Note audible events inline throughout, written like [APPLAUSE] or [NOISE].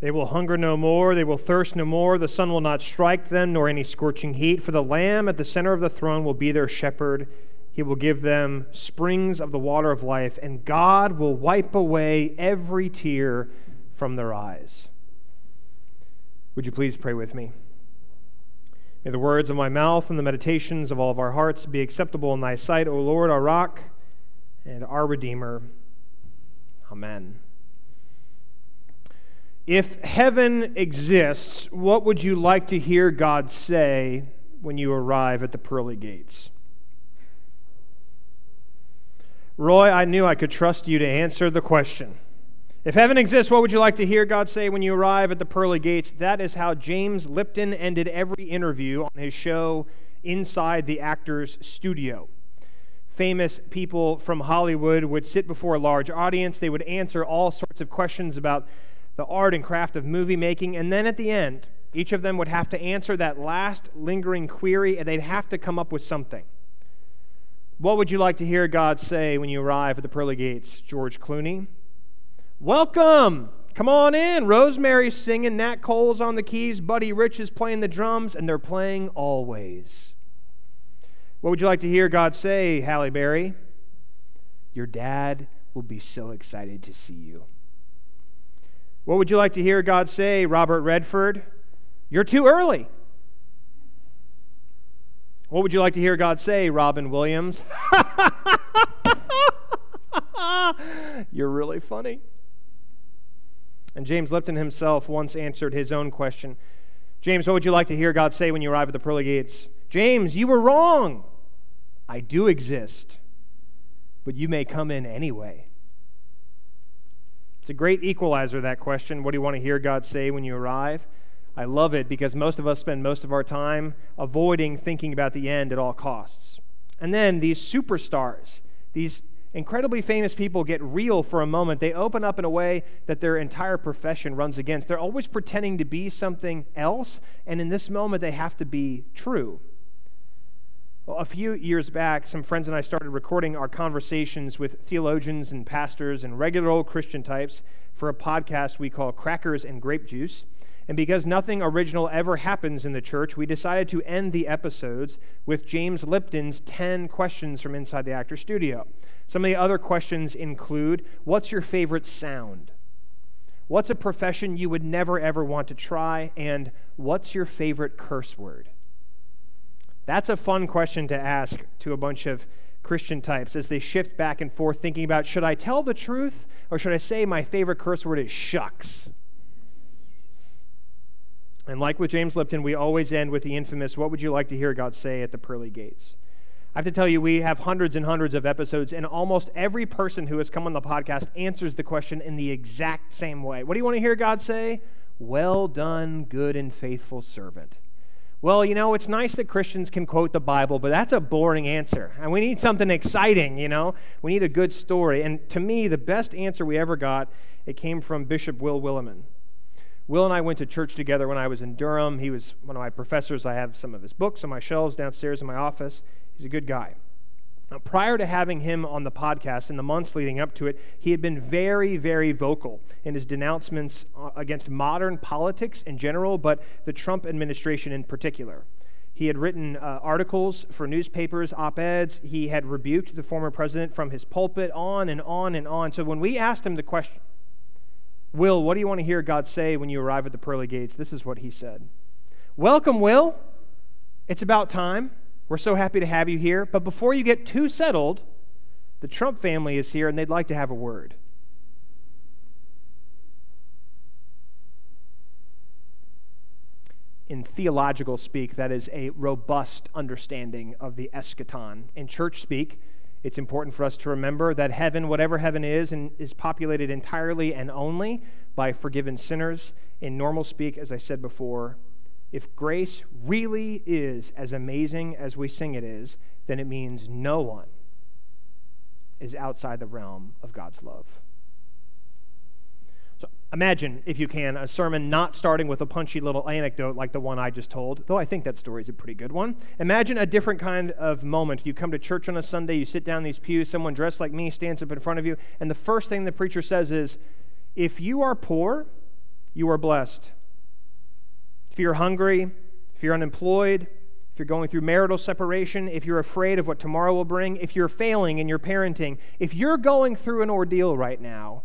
They will hunger no more, they will thirst no more, the sun will not strike them, nor any scorching heat, for the Lamb at the center of the throne will be their shepherd. He will give them springs of the water of life, and God will wipe away every tear from their eyes. Would you please pray with me? May the words of my mouth and the meditations of all of our hearts be acceptable in thy sight, O Lord, our rock and our Redeemer. Amen. If heaven exists, what would you like to hear God say when you arrive at the pearly gates? Roy, I knew I could trust you to answer the question. If heaven exists, what would you like to hear God say when you arrive at the pearly gates? That is how James Lipton ended every interview on his show Inside the Actor's Studio. Famous people from Hollywood would sit before a large audience. They would answer all sorts of questions about the art and craft of movie making. And then at the end, each of them would have to answer that last lingering query, and they'd have to come up with something. What would you like to hear God say when you arrive at the pearly gates, George Clooney? Welcome! Come on in. Rosemary's singing, Nat Cole's on the keys, Buddy Rich is playing the drums, and they're playing always. What would you like to hear God say, Halle Berry? Your dad will be so excited to see you. What would you like to hear God say, Robert Redford? You're too early. What would you like to hear God say, Robin Williams? [LAUGHS] You're really funny. And James Lipton himself once answered his own question James, what would you like to hear God say when you arrive at the pearly gates? James, you were wrong. I do exist, but you may come in anyway. It's a great equalizer, that question. What do you want to hear God say when you arrive? I love it because most of us spend most of our time avoiding thinking about the end at all costs. And then these superstars, these incredibly famous people get real for a moment. They open up in a way that their entire profession runs against. They're always pretending to be something else, and in this moment, they have to be true. Well, a few years back, some friends and I started recording our conversations with theologians and pastors and regular old Christian types for a podcast we call Crackers and Grape Juice. And because nothing original ever happens in the church, we decided to end the episodes with James Lipton's 10 questions from inside the actor studio. Some of the other questions include What's your favorite sound? What's a profession you would never ever want to try? And what's your favorite curse word? That's a fun question to ask to a bunch of Christian types as they shift back and forth thinking about should I tell the truth or should I say my favorite curse word is shucks? And like with James Lipton, we always end with the infamous, What would you like to hear God say at the pearly gates? I have to tell you, we have hundreds and hundreds of episodes, and almost every person who has come on the podcast answers the question in the exact same way. What do you want to hear God say? Well done, good and faithful servant. Well, you know, it's nice that Christians can quote the Bible, but that's a boring answer. And we need something exciting, you know? We need a good story. And to me, the best answer we ever got, it came from Bishop Will Willimon. Will and I went to church together when I was in Durham. He was one of my professors. I have some of his books on my shelves downstairs in my office. He's a good guy. Now, prior to having him on the podcast, in the months leading up to it, he had been very, very vocal in his denouncements uh, against modern politics in general, but the Trump administration in particular. He had written uh, articles for newspapers, op eds. He had rebuked the former president from his pulpit, on and on and on. So when we asked him the question, Will, what do you want to hear God say when you arrive at the pearly gates? This is what he said Welcome, Will. It's about time. We're so happy to have you here. But before you get too settled, the Trump family is here and they'd like to have a word. In theological speak, that is a robust understanding of the eschaton. In church speak, it's important for us to remember that heaven, whatever heaven is, and is populated entirely and only by forgiven sinners. In normal speak, as I said before, if grace really is as amazing as we sing it is, then it means no one is outside the realm of God's love. So imagine, if you can, a sermon not starting with a punchy little anecdote like the one I just told, though I think that story is a pretty good one. Imagine a different kind of moment. You come to church on a Sunday, you sit down in these pews, someone dressed like me stands up in front of you, and the first thing the preacher says is, If you are poor, you are blessed. If you're hungry, if you're unemployed, if you're going through marital separation, if you're afraid of what tomorrow will bring, if you're failing in your parenting, if you're going through an ordeal right now,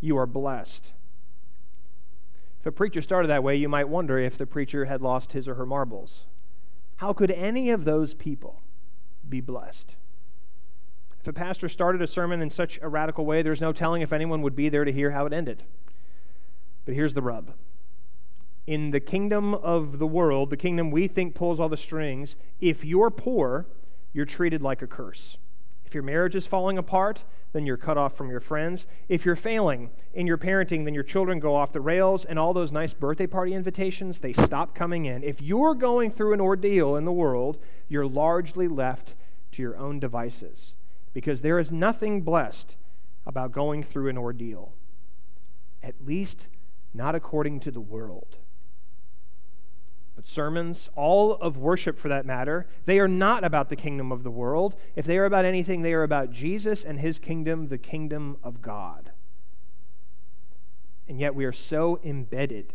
you are blessed. If a preacher started that way, you might wonder if the preacher had lost his or her marbles. How could any of those people be blessed? If a pastor started a sermon in such a radical way, there's no telling if anyone would be there to hear how it ended. But here's the rub in the kingdom of the world, the kingdom we think pulls all the strings, if you're poor, you're treated like a curse. If your marriage is falling apart, then you're cut off from your friends. If you're failing in your parenting, then your children go off the rails, and all those nice birthday party invitations, they stop coming in. If you're going through an ordeal in the world, you're largely left to your own devices because there is nothing blessed about going through an ordeal, at least not according to the world. But sermons, all of worship for that matter, they are not about the kingdom of the world. If they are about anything, they are about Jesus and his kingdom, the kingdom of God. And yet we are so embedded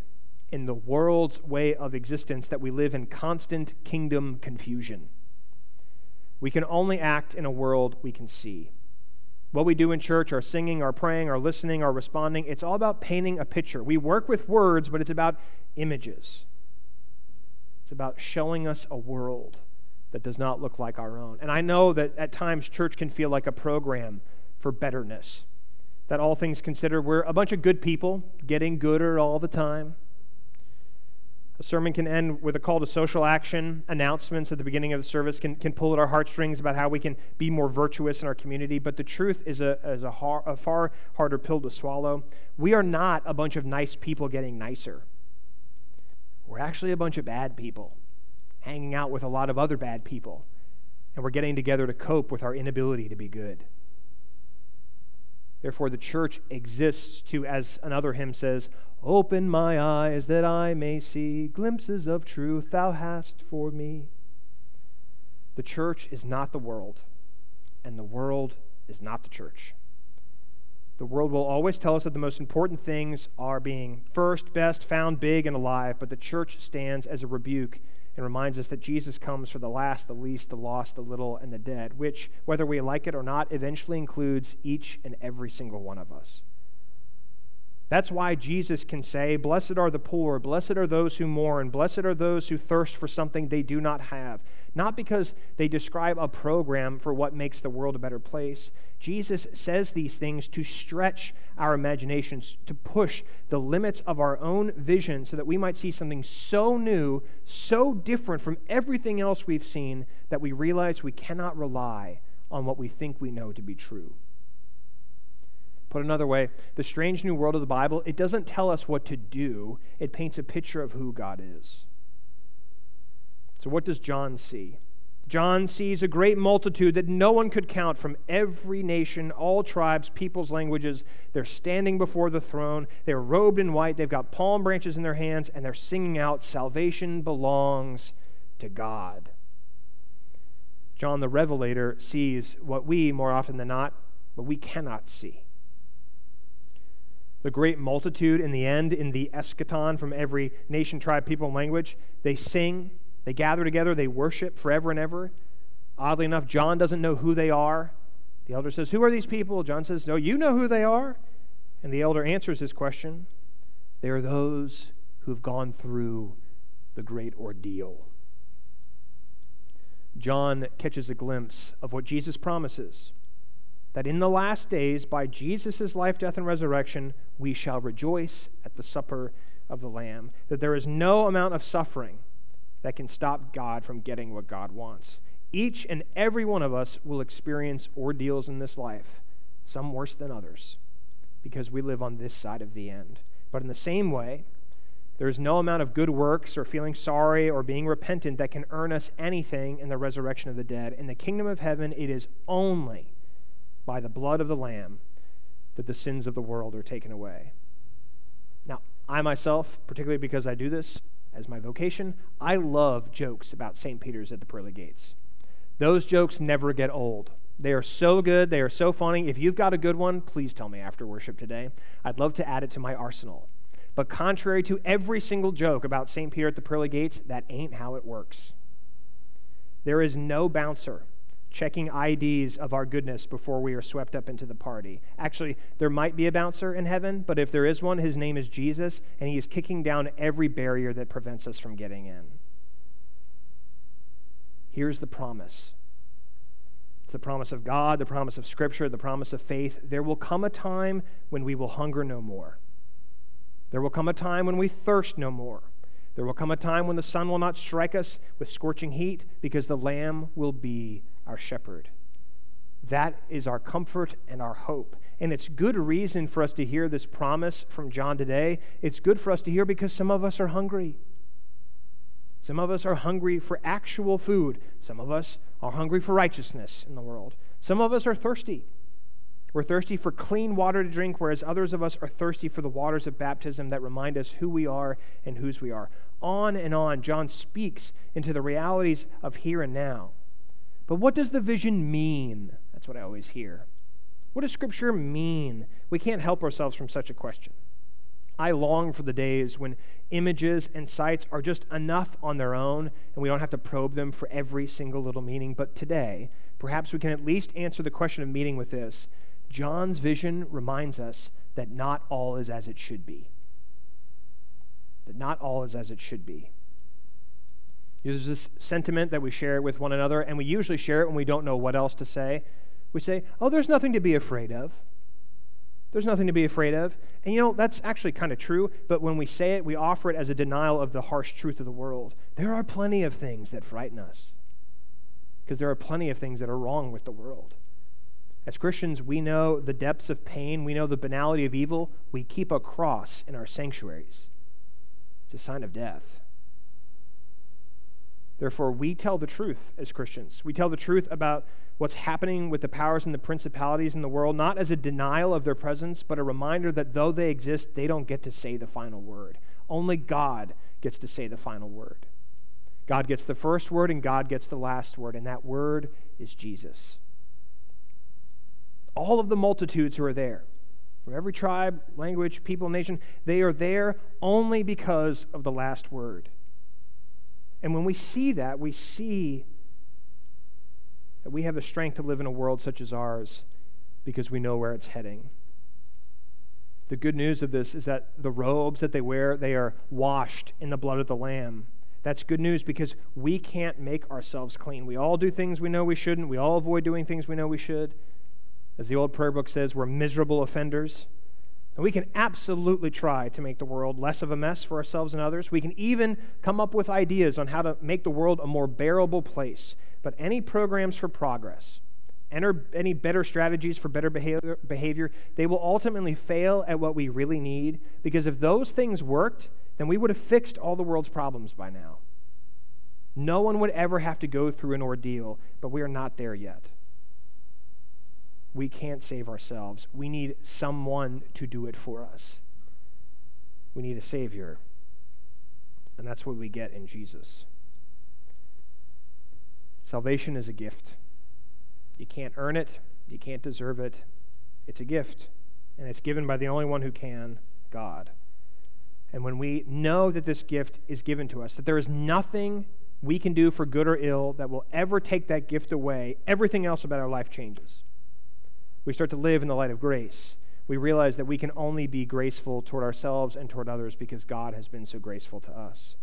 in the world's way of existence that we live in constant kingdom confusion. We can only act in a world we can see. What we do in church, our singing, our praying, our listening, our responding, it's all about painting a picture. We work with words, but it's about images. It's about showing us a world that does not look like our own. And I know that at times church can feel like a program for betterness. That all things considered, we're a bunch of good people getting gooder all the time. A sermon can end with a call to social action. Announcements at the beginning of the service can, can pull at our heartstrings about how we can be more virtuous in our community. But the truth is, a, is a, har, a far harder pill to swallow. We are not a bunch of nice people getting nicer. We're actually a bunch of bad people hanging out with a lot of other bad people, and we're getting together to cope with our inability to be good. Therefore, the church exists to, as another hymn says, Open my eyes that I may see glimpses of truth thou hast for me. The church is not the world, and the world is not the church. The world will always tell us that the most important things are being first, best, found, big, and alive, but the church stands as a rebuke and reminds us that Jesus comes for the last, the least, the lost, the little, and the dead, which, whether we like it or not, eventually includes each and every single one of us. That's why Jesus can say, Blessed are the poor, blessed are those who mourn, blessed are those who thirst for something they do not have. Not because they describe a program for what makes the world a better place. Jesus says these things to stretch our imaginations, to push the limits of our own vision so that we might see something so new, so different from everything else we've seen, that we realize we cannot rely on what we think we know to be true. Put another way, the strange new world of the Bible, it doesn't tell us what to do, it paints a picture of who God is. So, what does John see? John sees a great multitude that no one could count from every nation, all tribes, peoples, languages. They're standing before the throne. They're robed in white. They've got palm branches in their hands, and they're singing out, Salvation belongs to God. John the Revelator sees what we, more often than not, what we cannot see the great multitude in the end, in the eschaton from every nation, tribe, people, and language. They sing, they gather together, they worship forever and ever. Oddly enough, John doesn't know who they are. The elder says, Who are these people? John says, No, you know who they are. And the elder answers his question They are those who've gone through the great ordeal. John catches a glimpse of what Jesus promises that in the last days, by Jesus' life, death, and resurrection, we shall rejoice at the supper of the Lamb. That there is no amount of suffering that can stop God from getting what God wants. Each and every one of us will experience ordeals in this life, some worse than others, because we live on this side of the end. But in the same way, there is no amount of good works or feeling sorry or being repentant that can earn us anything in the resurrection of the dead. In the kingdom of heaven, it is only by the blood of the Lamb that the sins of the world are taken away. Now, I myself, particularly because I do this as my vocation, I love jokes about St. Peter's at the pearly gates. Those jokes never get old. They are so good. They are so funny. If you've got a good one, please tell me after worship today. I'd love to add it to my arsenal. But contrary to every single joke about St. Peter at the pearly gates, that ain't how it works. There is no bouncer checking IDs of our goodness before we are swept up into the party. Actually, there might be a bouncer in heaven, but if there is one, his name is Jesus, and he is kicking down every barrier that prevents us from getting in. Here's the promise it's the promise of God, the promise of Scripture, the promise of faith. There will come a time when we will hunger no more. There will come a time when we thirst no more. There will come a time when the sun will not strike us with scorching heat because the Lamb will be our shepherd. That is our comfort and our hope. And it's good reason for us to hear this promise from John today. It's good for us to hear because some of us are hungry. Some of us are hungry for actual food. Some of us are hungry for righteousness in the world. Some of us are thirsty. We're thirsty for clean water to drink, whereas others of us are thirsty for the waters of baptism that remind us who we are and whose we are. On and on, John speaks into the realities of here and now. But what does the vision mean? That's what I always hear. What does Scripture mean? We can't help ourselves from such a question. I long for the days when images and sights are just enough on their own and we don't have to probe them for every single little meaning. But today, perhaps we can at least answer the question of meaning with this John's vision reminds us that not all is as it should be. That not all is as it should be. There's this sentiment that we share with one another, and we usually share it when we don't know what else to say. We say, Oh, there's nothing to be afraid of. There's nothing to be afraid of. And you know, that's actually kind of true, but when we say it, we offer it as a denial of the harsh truth of the world. There are plenty of things that frighten us because there are plenty of things that are wrong with the world. As Christians, we know the depths of pain, we know the banality of evil. We keep a cross in our sanctuaries. It's a sign of death. Therefore, we tell the truth as Christians. We tell the truth about what's happening with the powers and the principalities in the world, not as a denial of their presence, but a reminder that though they exist, they don't get to say the final word. Only God gets to say the final word. God gets the first word and God gets the last word, and that word is Jesus. All of the multitudes who are there, from every tribe, language, people, nation, they are there only because of the last word. And when we see that, we see that we have the strength to live in a world such as ours because we know where it's heading. The good news of this is that the robes that they wear, they are washed in the blood of the lamb. That's good news because we can't make ourselves clean. We all do things we know we shouldn't. We all avoid doing things we know we should. As the old prayer book says, we're miserable offenders. And we can absolutely try to make the world less of a mess for ourselves and others. We can even come up with ideas on how to make the world a more bearable place. But any programs for progress, any better strategies for better behavior, behavior, they will ultimately fail at what we really need. Because if those things worked, then we would have fixed all the world's problems by now. No one would ever have to go through an ordeal, but we are not there yet we can't save ourselves. We need someone to do it for us. We need a Savior. And that's what we get in Jesus. Salvation is a gift. You can't earn it, you can't deserve it. It's a gift, and it's given by the only one who can God. And when we know that this gift is given to us, that there is nothing we can do for good or ill that will ever take that gift away, everything else about our life changes we start to live in the light of grace. We realize that we can only be graceful toward ourselves and toward others because God has been so graceful to us.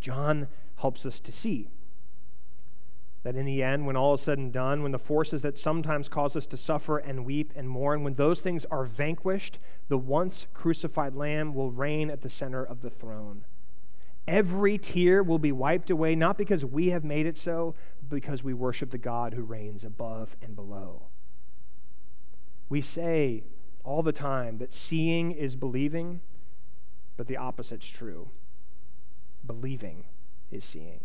John helps us to see that in the end, when all is said and done, when the forces that sometimes cause us to suffer and weep and mourn, when those things are vanquished, the once crucified Lamb will reign at the center of the throne. Every tear will be wiped away, not because we have made it so, but because we worship the God who reigns above and below. We say all the time that seeing is believing, but the opposite's true. Believing is seeing.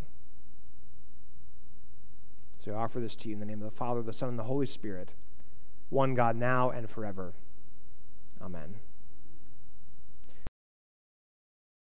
So I offer this to you in the name of the Father, the Son, and the Holy Spirit, one God now and forever. Amen.